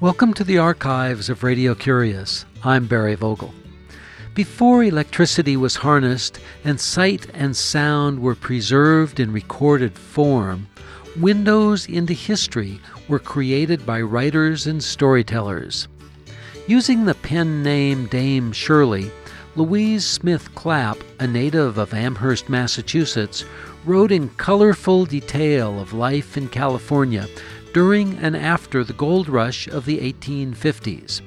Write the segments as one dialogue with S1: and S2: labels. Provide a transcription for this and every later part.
S1: Welcome to the archives of Radio Curious. I'm Barry Vogel. Before electricity was harnessed and sight and sound were preserved in recorded form, windows into history were created by writers and storytellers. Using the pen name Dame Shirley, Louise Smith Clapp, a native of Amherst, Massachusetts, wrote in colorful detail of life in California during and after the gold rush of the 1850s.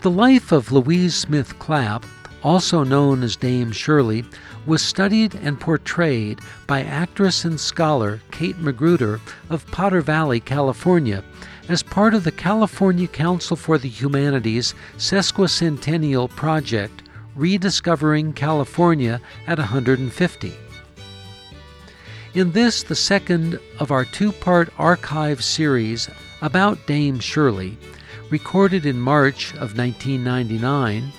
S1: The life of Louise Smith Clapp, also known as Dame Shirley, was studied and portrayed by actress and scholar Kate Magruder of Potter Valley, California, as part of the California Council for the Humanities sesquicentennial project Rediscovering California at 150. In this, the second of our two part archive series about Dame Shirley, recorded in March of 1999,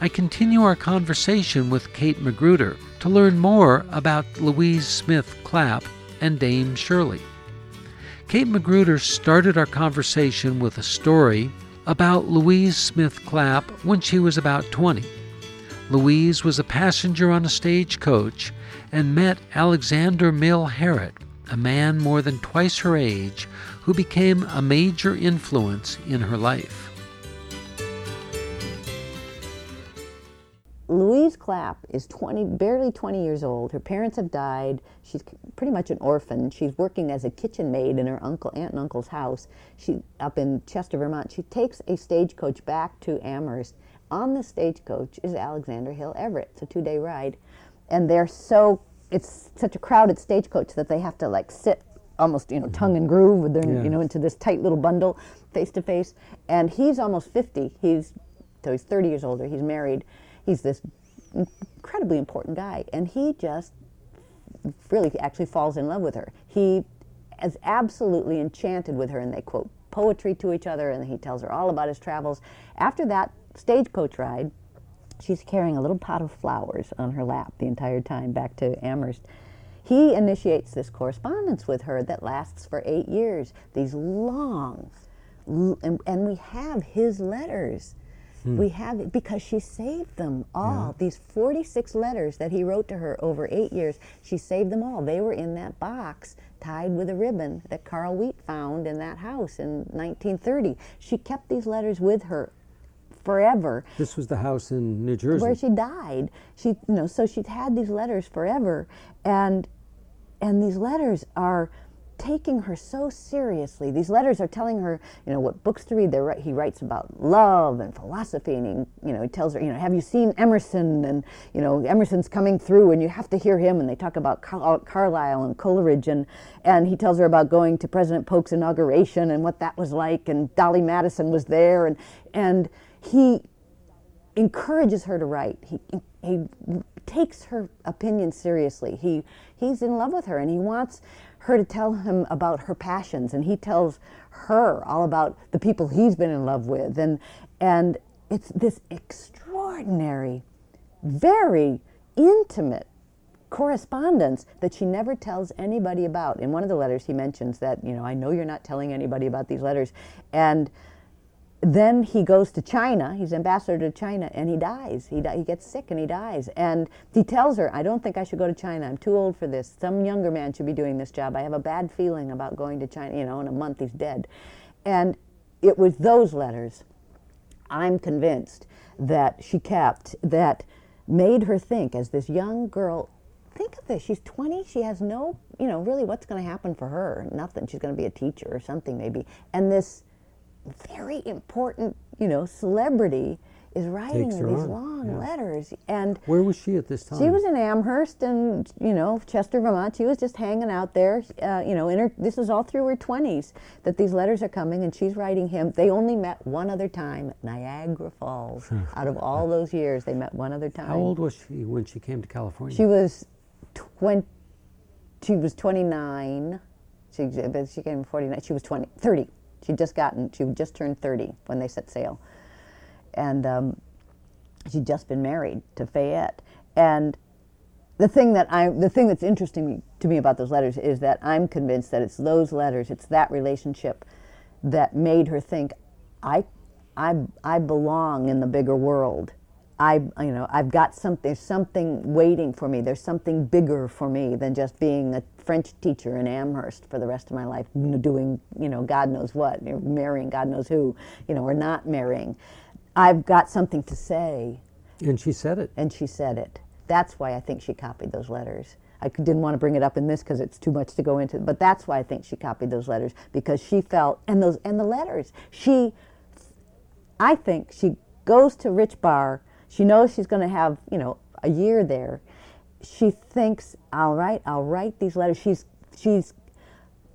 S1: I continue our conversation with Kate Magruder to learn more about Louise Smith Clapp and Dame Shirley. Kate Magruder started our conversation with a story about Louise Smith Clapp when she was about 20. Louise was a passenger on a stagecoach and met Alexander Hill Everett, a man more than twice her age, who became a major influence in her life.
S2: Louise Clapp is 20, barely 20 years old. Her parents have died. She's pretty much an orphan. She's working as a kitchen maid in her uncle, aunt and uncle's house. She up in Chester, Vermont. She takes a stagecoach back to Amherst. On the stagecoach is Alexander Hill Everett. It's a two-day ride. And they're so it's such a crowded stagecoach that they have to like sit almost you know mm-hmm. tongue and groove with their yeah. you know into this tight little bundle face to face and he's almost 50 he's so he's 30 years older. He's married. He's this incredibly important guy. And he just really actually falls in love with her. He is absolutely enchanted with her and they quote poetry to each other and he tells her all about his travels. After that stagecoach ride She's carrying a little pot of flowers on her lap the entire time back to Amherst. He initiates this correspondence with her that lasts for eight years, these long, and, and we have his letters. Hmm. We have it because she saved them all. Yeah. These 46 letters that he wrote to her over eight years, she saved them all. They were in that box tied with a ribbon that Carl Wheat found in that house in 1930. She kept these letters with her forever.
S1: This was the house in New Jersey
S2: where she died. She, you know, so she's had these letters forever, and and these letters are taking her so seriously. These letters are telling her, you know, what books to read. They're, he writes about love and philosophy, and he, you know, he tells her, you know, have you seen Emerson? And you know, Emerson's coming through, and you have to hear him. And they talk about Car- Carlyle and Coleridge, and and he tells her about going to President Polk's inauguration and what that was like, and Dolley Madison was there, and and he encourages her to write. He, he takes her opinion seriously. He, he's in love with her and he wants her to tell him about her passions and he tells her all about the people he's been in love with and and it's this extraordinary very intimate correspondence that she never tells anybody about in one of the letters he mentions that you know i know you're not telling anybody about these letters and then he goes to China. He's ambassador to China, and he dies. He, di- he gets sick and he dies. And he tells her, "I don't think I should go to China. I'm too old for this. Some younger man should be doing this job. I have a bad feeling about going to China. You know, in a month he's dead." And it was those letters, I'm convinced, that she kept that made her think, as this young girl. Think of this. She's 20. She has no, you know, really what's going to happen for her? Nothing. She's going to be a teacher or something, maybe. And this very important, you know, celebrity is writing these on. long yeah. letters. And
S1: where was she at this time?
S2: She was in Amherst and you know Chester, Vermont. She was just hanging out there. Uh, you know, in her, this is all through her twenties that these letters are coming, and she's writing him. They only met one other time at Niagara Falls. out of all those years, they met one other time.
S1: How old was she when she came to California?
S2: She was twenty. She was twenty nine. She she came forty nine. She was 20, 30. She'd just gotten, she just turned 30 when they set sail. And um, she'd just been married to Fayette. And the thing that I, the thing that's interesting to me about those letters is that I'm convinced that it's those letters, it's that relationship that made her think, I, I, I belong in the bigger world. I, you know, I've got something, something waiting for me. There's something bigger for me than just being a French teacher in Amherst for the rest of my life, doing, you know, God knows what, you know, marrying God knows who, you know, or not marrying. I've got something to say,
S1: And she said it.
S2: and she said it. That's why I think she copied those letters. I didn't want to bring it up in this because it's too much to go into, but that's why I think she copied those letters because she felt and those and the letters. She, I think she goes to Rich Bar. She knows she's going to have you know a year there. She thinks, all right, I'll write these letters. She's she's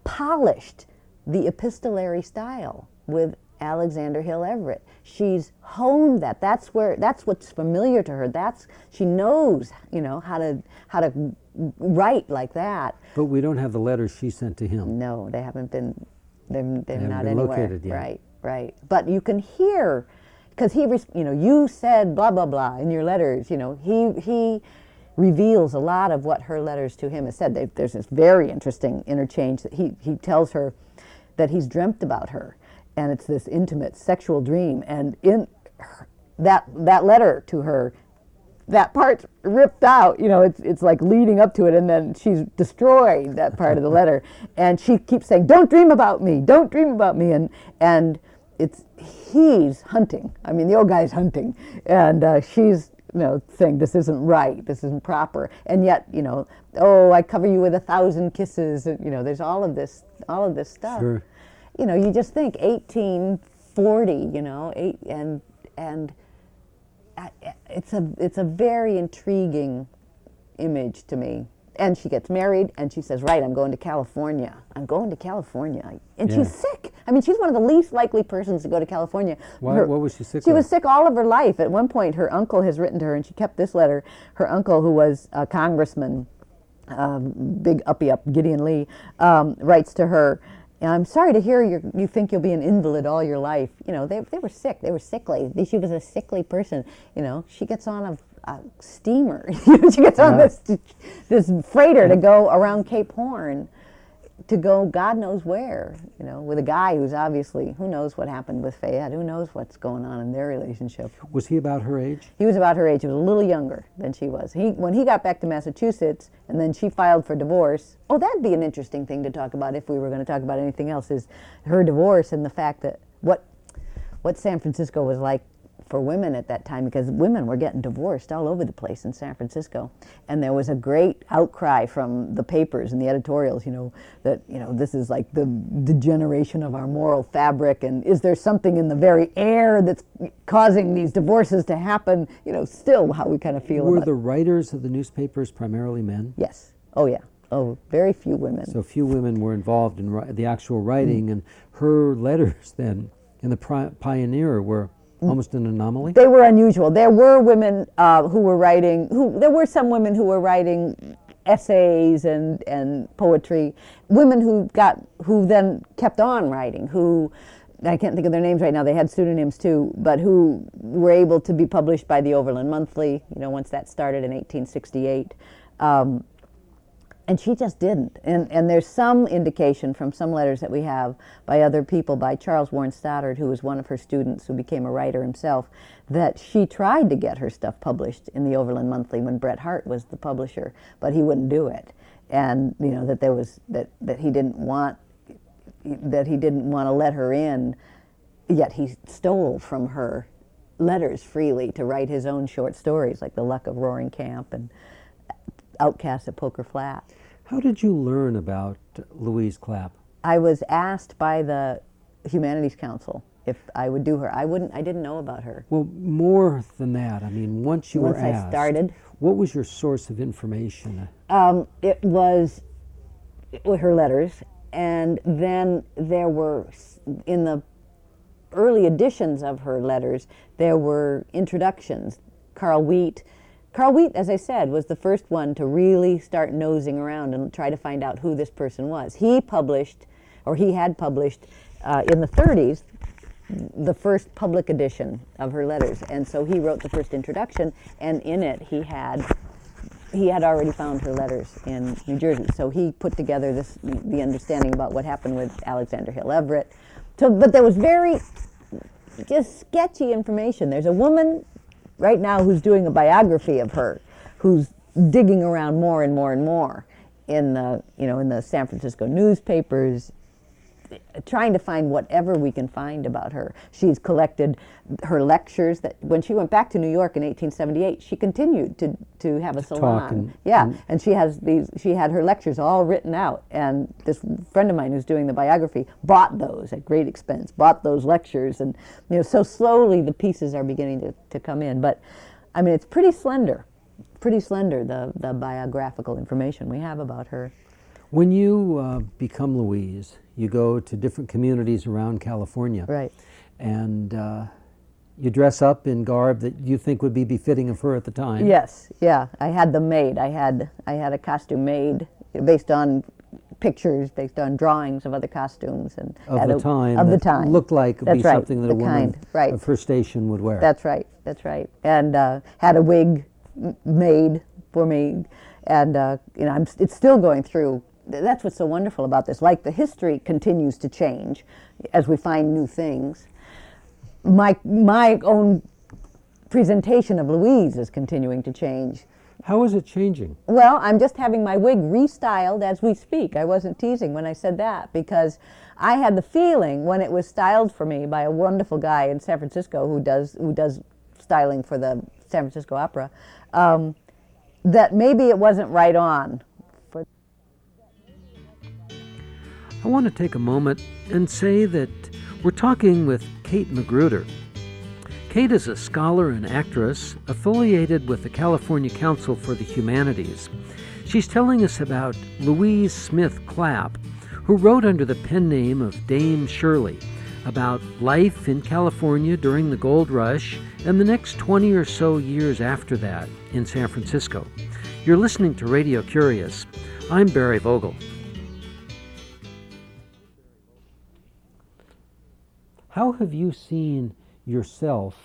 S2: polished the epistolary style with Alexander Hill Everett. She's honed that. That's where that's what's familiar to her. That's she knows, you know, how to how to write like that.
S1: But we don't have the letters she sent to him.
S2: No, they haven't been they're, they're
S1: haven't
S2: not
S1: been
S2: anywhere.
S1: located yet.
S2: Right, right. But you can hear because he you know, you said blah blah blah in your letters, you know. He he reveals a lot of what her letters to him has said. They, there's this very interesting interchange that he, he tells her that he's dreamt about her, and it's this intimate sexual dream. And in that that letter to her, that part's ripped out. You know, it's it's like leading up to it, and then she's destroyed that part of the letter, and she keeps saying, "Don't dream about me, don't dream about me," and and it's he's hunting. I mean, the old guy's hunting, and uh, she's you know, saying this isn't right, this isn't proper, and yet, you know, oh, I cover you with a thousand kisses. You know, there's all of this, all of this stuff.
S1: Sure.
S2: You know, you just think 1840. You know, eight and and I- it's a it's a very intriguing image to me. And she gets married, and she says, "Right, I'm going to California. I'm going to California." And
S1: Yeah.
S2: she's sick. I mean, she's one of the least likely persons to go to California.
S1: Why- what was she sick
S2: She
S1: with?
S2: was sick all of her life. At one point, her uncle has written to her, and she kept this letter. Her uncle, who was a congressman, um, big uppy up Gideon Lee, um, writes to her. I'm sorry to hear you you think you'll be an invalid all your life. You know, they, they were sick. They were sickly. She was a sickly person. You know, she gets on a, a steamer. she gets on this this freighter to go around Cape Horn to go God knows where, you know, with a guy who's obviously, who knows what happened with Fayette, who knows what's going on in their relationship.
S1: Was he about her age?
S2: He was about her age. He was a little younger than she was. He, when he got back to Massachusetts, and then she filed for divorce. Oh, that'd be an interesting thing to talk about if we were going to talk about anything else. Is her divorce and the fact that what what San Francisco was like for women at that time, because women were getting divorced all over the place in San Francisco, and there was a great outcry from the papers and the editorials. You know that you know this is like the degeneration of our moral fabric, and is there something in the very air that's causing these divorces to happen? You know, still how we kind of feel
S1: Were the writers of the newspapers primarily men?
S2: yes. Oh yeah. Oh, very few women.
S1: So few women were involved in ri- the actual
S2: Mm.
S1: writing, and her letters then in the Pri- Pioneer were
S2: Mm.
S1: Almost an anomaly.
S2: they were unusual. There were women uh, who were writing. Who there were some women who were writing essays and and poetry. Women who got who then kept on writing. Who I can't think of their names right now. They had pseudonyms too, but who were able to be published by the Overland Monthly. You know, once that started in 1868. Um, and she just didn't. And and there's some indication from some letters that we have by other people, by Charles Warren Stoddard, who was one of her students, who became a writer himself, that she tried to get her stuff published in the Overland Monthly when Bret Harte was the publisher, but he wouldn't do it. And you know that there was that that he didn't want that he didn't want to let her in, yet he stole from her letters freely to write his own short stories, like The Luck of Roaring Camp and Outcast at Poker Flat.
S1: How did you learn about Louise Clapp?
S2: I was asked by the Humanities Council if I would do her. I wouldn't. I didn't know about her.
S1: Well, more than that. I mean, once you
S2: Once
S1: were
S2: I started.
S1: what was your source of information?
S2: Um, it was her letters, and then there were in the early editions of her letters there were introductions. Carl Wheat. Carl Wheat, as I said, was the first one to really start nosing around and try to find out who this person was. He published, or he had published, uh, in the 30s, the first public edition of her letters, and so he wrote the first introduction, and in it he had he had already found her letters in New Jersey. So he put together this the understanding about what happened with Alexander Hill Everett, So, but there was very just sketchy information. There's a woman right now who's doing a biography of her, who's digging around more and more and more in the you know in the San Francisco newspapers, trying to find whatever we can find about her. She's collected her lectures that when she went back to New York in 1878, she continued to, to have a salon.
S1: and-
S2: yeah,
S1: and-
S2: and she has these she had her lectures all written out and this friend of mine who's doing the biography bought those at great expense, bought those lectures and you know so slowly the pieces are beginning to, to come in. But I mean it's pretty slender. Pretty slender the, the biographical information we have about her.
S1: When you uh, become Louise, you go to different communities around California.
S2: Right.
S1: And uh, you dress up in garb that you think would be befitting of her at the time.
S2: Yes, yeah. I had them made. I had I had a costume made based on pictures, based on drawings of other costumes and
S1: Of the
S2: a-
S1: time.
S2: Of the time.
S1: Looked like it would
S2: That's
S1: be
S2: right,
S1: something that
S2: the
S1: a woman
S2: kind, right.
S1: of her station would wear.
S2: That's right. That's right. And uh, had a wig made for me, and uh, you know, I'm, it's still going through. Th- That's what's so wonderful about this. Like the history continues to change as we find new things. My my own presentation of Louise is continuing to change.
S1: How is it changing?
S2: Well, I'm just having my wig restyled as we speak. I wasn't teasing when I said that because I had the feeling when it was styled for me by a wonderful guy in San Francisco who does who does styling for the San Francisco Opera um, that maybe it wasn't right on.
S1: I want to take a moment and say that we're talking with Kate Magruder. Kate is a scholar and actress affiliated with the California Council for the Humanities. She's telling us about Louise Smith Clapp, who wrote under the pen name of Dame Shirley about life in California during the gold rush and the next 20 or so years after that in San Francisco. You're listening to Radio Curious. I'm Barry Vogel. How have you seen yourself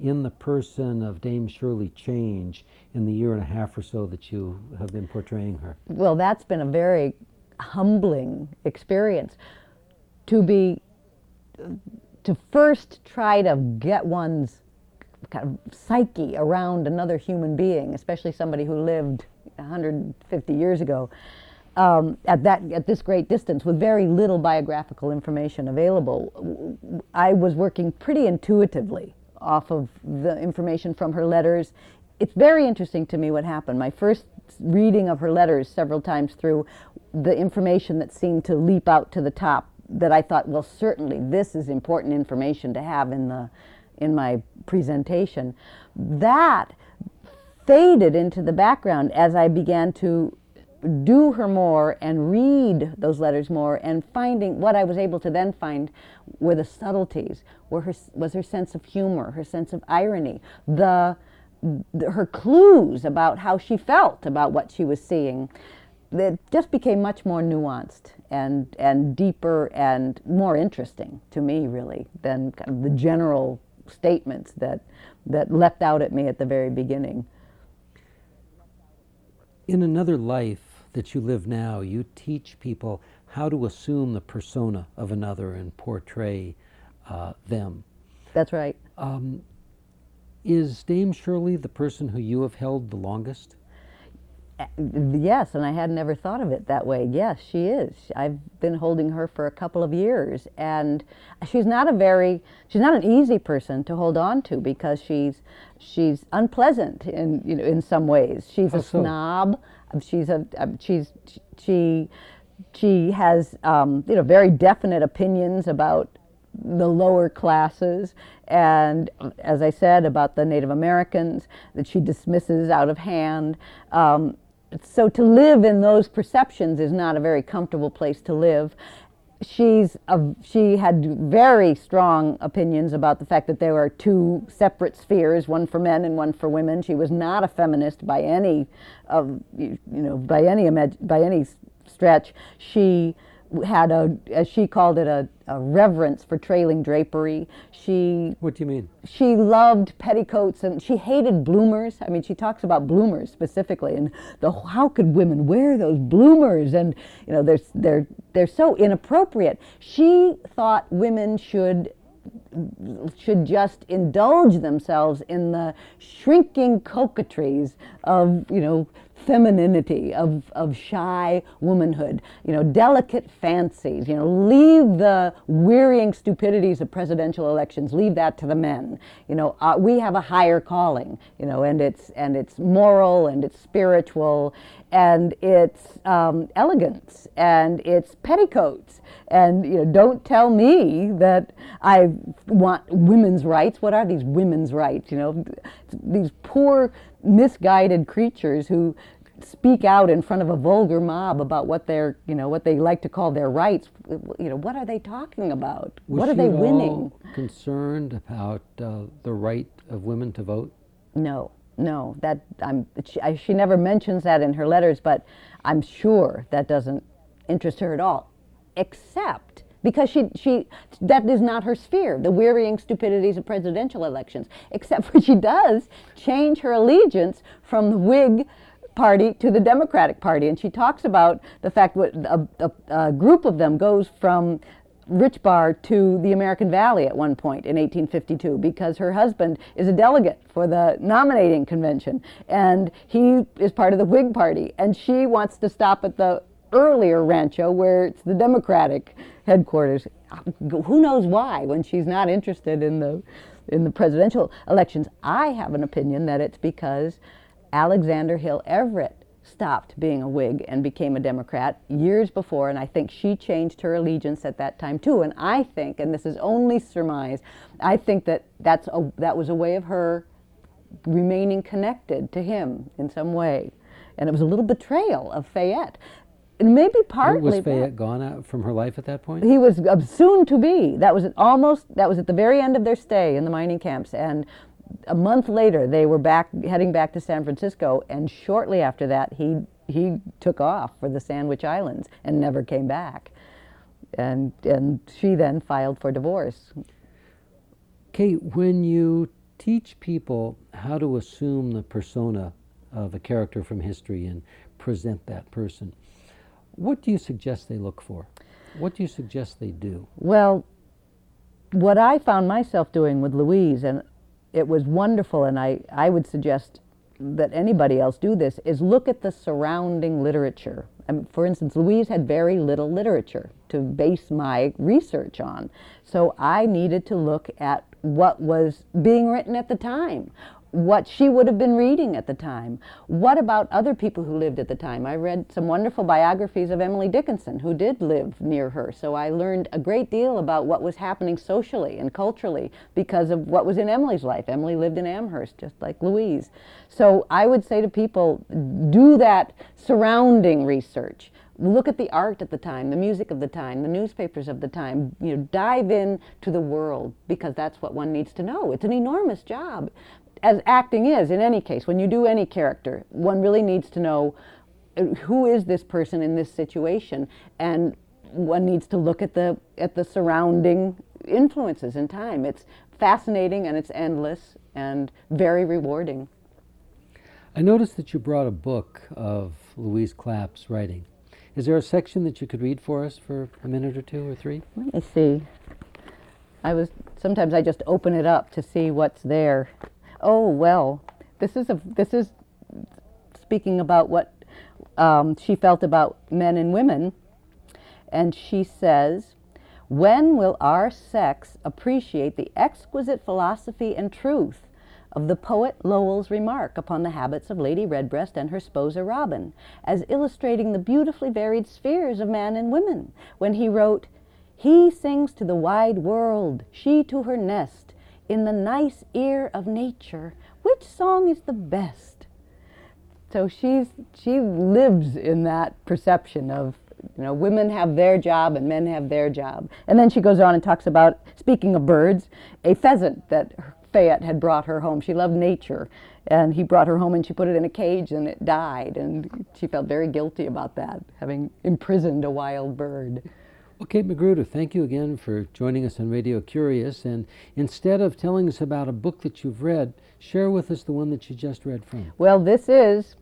S1: in the person of Dame Shirley change in the year and a half or so that you have been portraying her?
S2: well, that's been a very humbling experience to be to first try to get one's kind of psyche around another human being, especially somebody who lived 150 years ago, um, at that at this great distance with very little biographical information available. I was working pretty intuitively off of the information from her letters. It's very interesting to me what happened. My first reading of her letters several times through, the information that seemed to leap out to the top that I thought, well, certainly this is important information to have in the in my presentation. That faded into the background as I began to do her more and read those letters more and finding what I was able to then find were the subtleties, were her, was her sense of humor, her sense of irony, the, the her clues about how she felt about what she was seeing. It just became much more nuanced and, and deeper and more interesting to me, really, than kind of the general statements that, that leapt out at me at the very beginning.
S1: In another life that you live now, you teach people how to assume the persona of another and portray uh, them.
S2: That's right.
S1: Um, is Dame Shirley the person who you have held the longest?
S2: Yes, and I had never thought of it that way. Yes, she is. I've been holding her for a couple of years, and she's not a very she's not an easy person to hold on to because she's she's unpleasant in you know in some ways. She's
S1: How
S2: a
S1: so?
S2: snob. Um, She's a um, she's she she has um, you know very definite opinions about the lower classes and as i said about the native americans that she dismisses out of hand. Um, so to live in those perceptions is not a very comfortable place to live she's a, she had very strong opinions about the fact that there are two separate spheres one for men and one for women. She was not a feminist by any of you know by any by any stretch. She had a, as she called it, a, a reverence for trailing drapery. She
S1: What do you mean?
S2: she loved petticoats and she hated bloomers. I mean, she talks about bloomers specifically and the how could women wear those bloomers and you know they're they're they're so inappropriate. She thought women should should just indulge themselves in the shrinking coquetries of you know femininity of, of shy womanhood you know delicate fancies you know leave the wearying stupidities of presidential elections leave that to the men. You know uh, we have a higher calling you know and it's and it's moral and it's spiritual and it's um, elegance and it's petticoats and you know don't tell me that i want women's rights. What are these women's rights? You know these poor misguided creatures who speak out in front of a vulgar mob about what they're you know what they like to call their rights. You know what are they talking about?
S1: Was
S2: what are they winning?
S1: concerned about uh, the right of women to vote?
S2: No, no, that I'm. She, I, she never mentions that in her letters, but I'm sure that doesn't interest her at all, except because she she that is not her sphere. The wearying stupidities of presidential elections, except for she does change her allegiance from the Whig party to the Democratic Party, and she talks about the fact that a, a, a group of them goes from Rich Bar to the American Valley at one point in 1852 because her husband is a delegate for the nominating convention and he is part of the Whig Party and she wants to stop at the earlier rancho where it's the Democratic headquarters. Who knows why when she's not interested in the in the presidential elections? I have an opinion that it's because Alexander Hill Everett stopped being a Whig and became a Democrat years before, and I think she changed her allegiance at that time too. And I think, and this is only surmise, I think that that's a, that was a way of her remaining connected to him in some way, and it was a little betrayal of Fayette. And maybe partly
S1: was. Fayette gone out from her life at that point?
S2: He was uh, soon to be. That was at almost. That was at the very end of their stay in the mining camps, and a month later they were back heading back to San Francisco. And shortly after that, he he took off for the Sandwich Islands and never came back. And and she then filed for divorce.
S1: Kate, when you teach people how to assume the persona of a character from history and present that person, what do you suggest they look for? What do you suggest they do?
S2: Well, what I found myself doing with Louise, and it was wonderful, and I, I would suggest that anybody else do this, is look at the surrounding literature. Um, for instance, Louise had very little literature to base my research on. So I needed to look at what was being written at the time, what she would have been reading at the time. What about other people who lived at the time? I read some wonderful biographies of Emily Dickinson, who did live near her. So I learned a great deal about what was happening socially and culturally because of what was in Emily's life. Emily lived in Amherst, just like Louise. So I would say to people, do that surrounding research look at the art at the time, the music of the time, the newspapers of the time. You know, dive in to the world because that's what one needs to know. It's an enormous job, as acting is in any case. When you do any character, one really needs to know uh, who is this person in this situation, and one needs to look at the at the surrounding influences in time. It's fascinating and it's endless and very rewarding.
S1: I noticed that you brought a book of Louise Clapp's writing. Is there a section that you could read for us for a minute or two or three?
S2: Let me see. I was sometimes I just open it up to see what's there. Oh well, this is a this is speaking about what um, she felt about men and women, and she says, "When will our sex appreciate the exquisite philosophy and truth?" Of the poet Lowell's remark upon the habits of Lady Redbreast and her sposa Robin, as illustrating the beautifully varied spheres of man and women, when he wrote, he sings to the wide world, she to her nest. In the nice ear of nature, which song is the best? So she's she lives in that perception of you know women have their job and men have their job. And then she goes on and talks about speaking of birds, a pheasant that Fayette had brought her home. She loved nature, and he brought her home and she put it in a cage and it died, and she felt very guilty about that, having imprisoned a wild bird.
S1: Well, Kate Magruder, thank you again for joining us on Radio Curious. And instead of telling us about a book that you've read, share with us the one that you just read from.
S2: Well, this is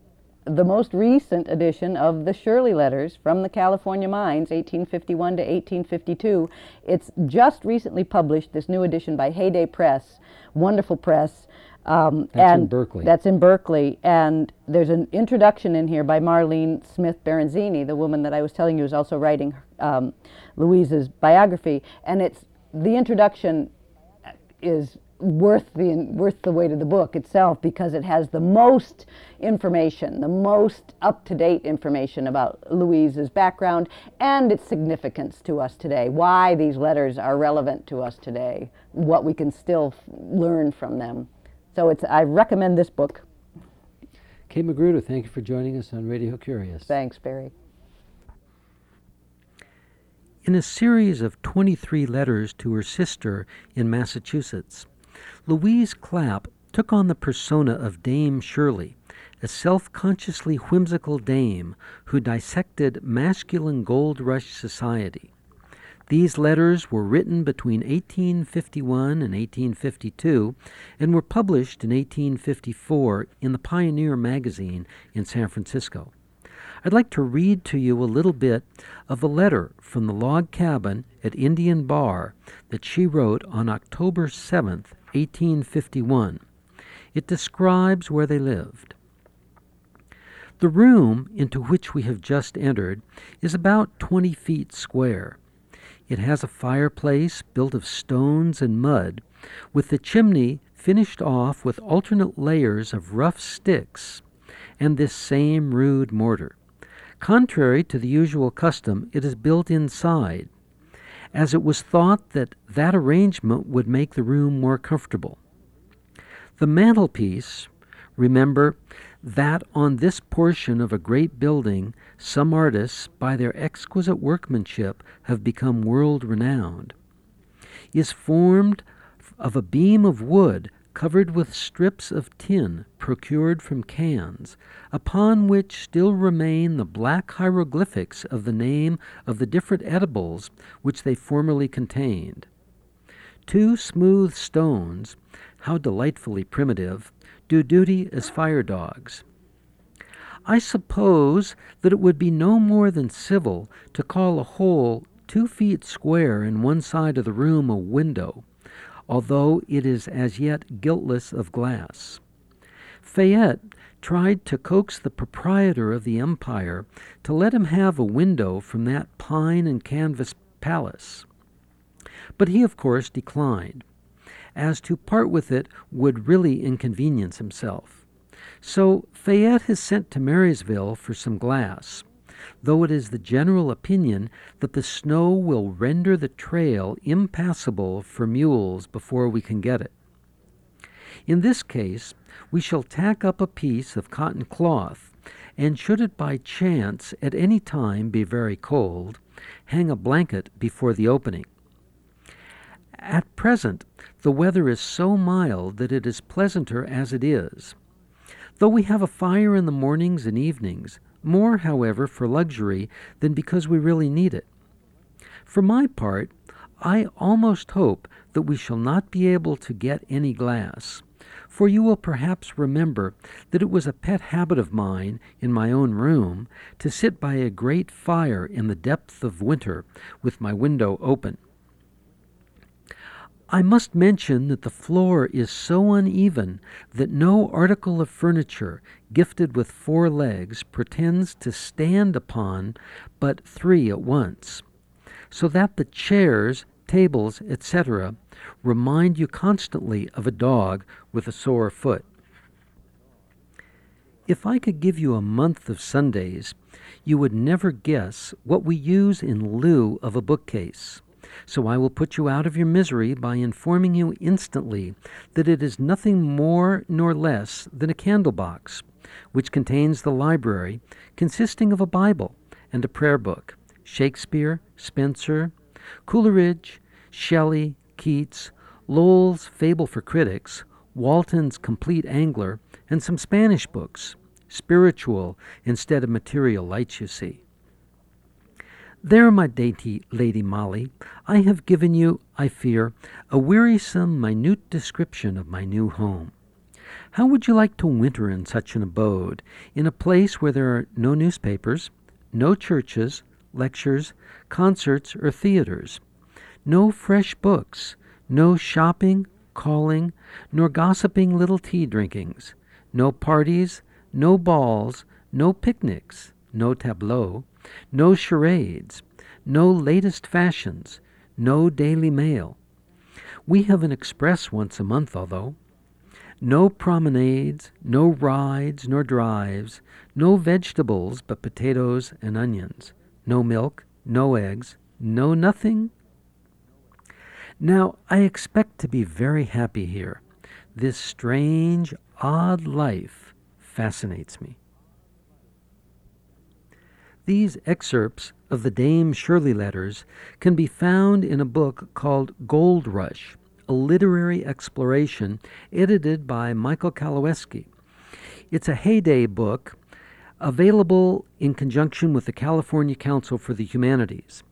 S2: the most recent edition of the Shirley Letters from the California Mines, 1851 to 1852. It's just recently published, this new edition by Heyday Press, wonderful press.
S1: Um, that's
S2: and
S1: in Berkeley.
S2: That's in Berkeley. And there's an introduction in here by Marlene Smith Baranzini, the woman that I was telling you is also writing um, Louise's biography. And it's the introduction is worth the worth the weight of the book itself because it has the most information, the most up-to-date information about Louise's background and its significance to us today. Why these letters are relevant to us today, what we can still learn from them. So it's I recommend this book.
S1: Kate Magruder, thank you for joining us on Radio Curious.
S2: Thanks, Barry.
S1: In a series of 23 letters to her sister in Massachusetts, Louise Clapp took on the persona of Dame Shirley, a self consciously whimsical dame who dissected masculine gold rush society. These letters were written between 1851 and 1852 and were published in 1854 in the Pioneer magazine in San Francisco. I'd like to read to you a little bit of a letter from the log cabin at Indian Bar that she wrote on October 7th, 1851. It describes where they lived. The room into which we have just entered is about 20 feet square. It has a fireplace built of stones and mud, with the chimney finished off with alternate layers of rough sticks and this same rude mortar. Contrary to the usual custom, it is built inside, as it was thought that that arrangement would make the room more comfortable. The mantelpiece, remember that on this portion of a great building some artists, by their exquisite workmanship, have become world renowned, is formed of a beam of wood covered with strips of tin procured from cans, upon which still remain the black hieroglyphics of the name of the different edibles which they formerly contained. Two smooth stones, how delightfully primitive, do duty as fire dogs. I suppose that it would be no more than civil to call a hole two feet square in one side of the room a window, although it is as yet guiltless of glass. Fayette tried to coax the proprietor of the empire to let him have a window from that pine and canvas palace. But he, of course, declined, as to part with it would really inconvenience himself. So Fayette is sent to Marysville for some glass, though it is the general opinion that the snow will render the trail impassable for mules before we can get it. In this case, we shall tack up a piece of cotton cloth, and should it by chance at any time be very cold, hang a blanket before the opening. At present, the weather is so mild that it is pleasanter as it is. Though we have a fire in the mornings and evenings, more, however, for luxury than because we really need it. For my part, I almost hope that we shall not be able to get any glass, for you will perhaps remember that it was a pet habit of mine in my own room to sit by a great fire in the depth of winter with my window open. I must mention that the floor is so uneven that no article of furniture gifted with four legs pretends to stand upon but three at once, so that the chairs, tables, etc., remind you constantly of a dog with a sore foot. If I could give you a month of Sundays, you would never guess what we use in lieu of a bookcase. So I will put you out of your misery by informing you instantly that it is nothing more nor less than a candle box, which contains the library, consisting of a Bible and a prayer book, Shakespeare, Spenser, Coleridge, Shelley, Keats, Lowell's Fable for Critics, Walton's Complete Angler, and some Spanish books, spiritual instead of material lights, you see. There, my dainty Lady Molly, I have given you, I fear, a wearisome, minute description of my new home. How would you like to winter in such an abode, in a place where there are no newspapers, no churches, lectures, concerts, or theaters, no fresh books, no shopping, calling, nor gossiping little tea drinkings, no parties, no balls, no picnics, no tableaux, no charades, no latest fashions, no daily mail. We have an express once a month, although. No promenades, no rides nor drives, no vegetables but potatoes and onions, no milk, no eggs, no nothing. Now, I expect to be very happy here. This strange, odd life fascinates me. These excerpts of the Dame Shirley letters can be found in a book called Gold Rush, a literary exploration edited by Michael Kowalewski. It's a heyday book available in conjunction with the California Council for the Humanities.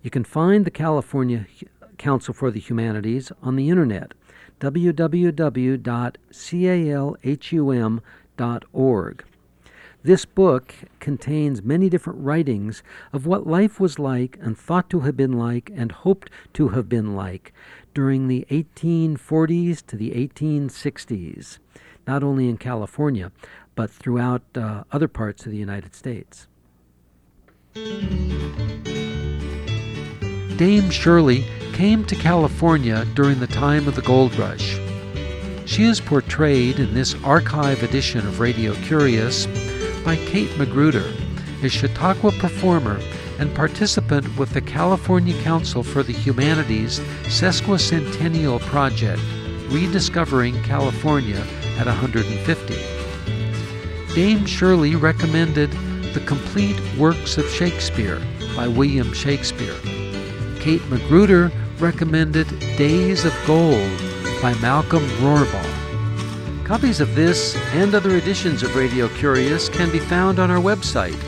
S1: You can find the California Council for the Humanities on the internet www.calhum.org. This book contains many different writings of what life was like and thought to have been like and hoped to have been like during the 1840s to the 1860s, not only in California, but throughout uh, other parts of the United States. Dame Shirley came to California during the time of the gold rush. She is portrayed in this archive edition of Radio Curious by Kate Magruder, a Chautauqua performer and participant with the California Council for the Humanities Sesquicentennial Project, Rediscovering California at 150. Dame Shirley recommended The Complete Works of Shakespeare by William Shakespeare. Kate Magruder recommended Days of Gold by Malcolm Rohrbough. Copies of this and other editions of Radio Curious can be found on our website,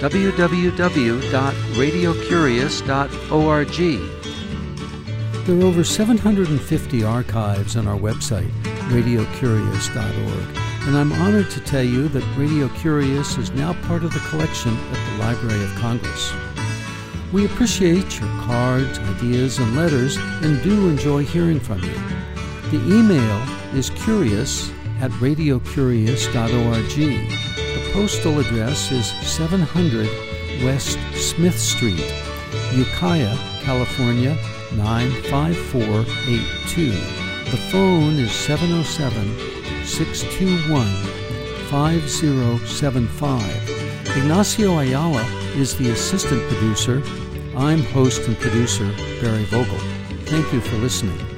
S1: www.radiocurious.org. There are over 750 archives on our website, radiocurious.org, and I'm honored to tell you that Radio Curious is now part of the collection at the Library of Congress. We appreciate your cards, ideas, and letters and do enjoy hearing from you. The email is curious at radiocurious.org. The postal address is 700 West Smith Street, Ukiah, California 95482. The phone is 707 621 5075. Ignacio Ayala is the assistant producer. I'm host and producer Barry Vogel. Thank you for listening.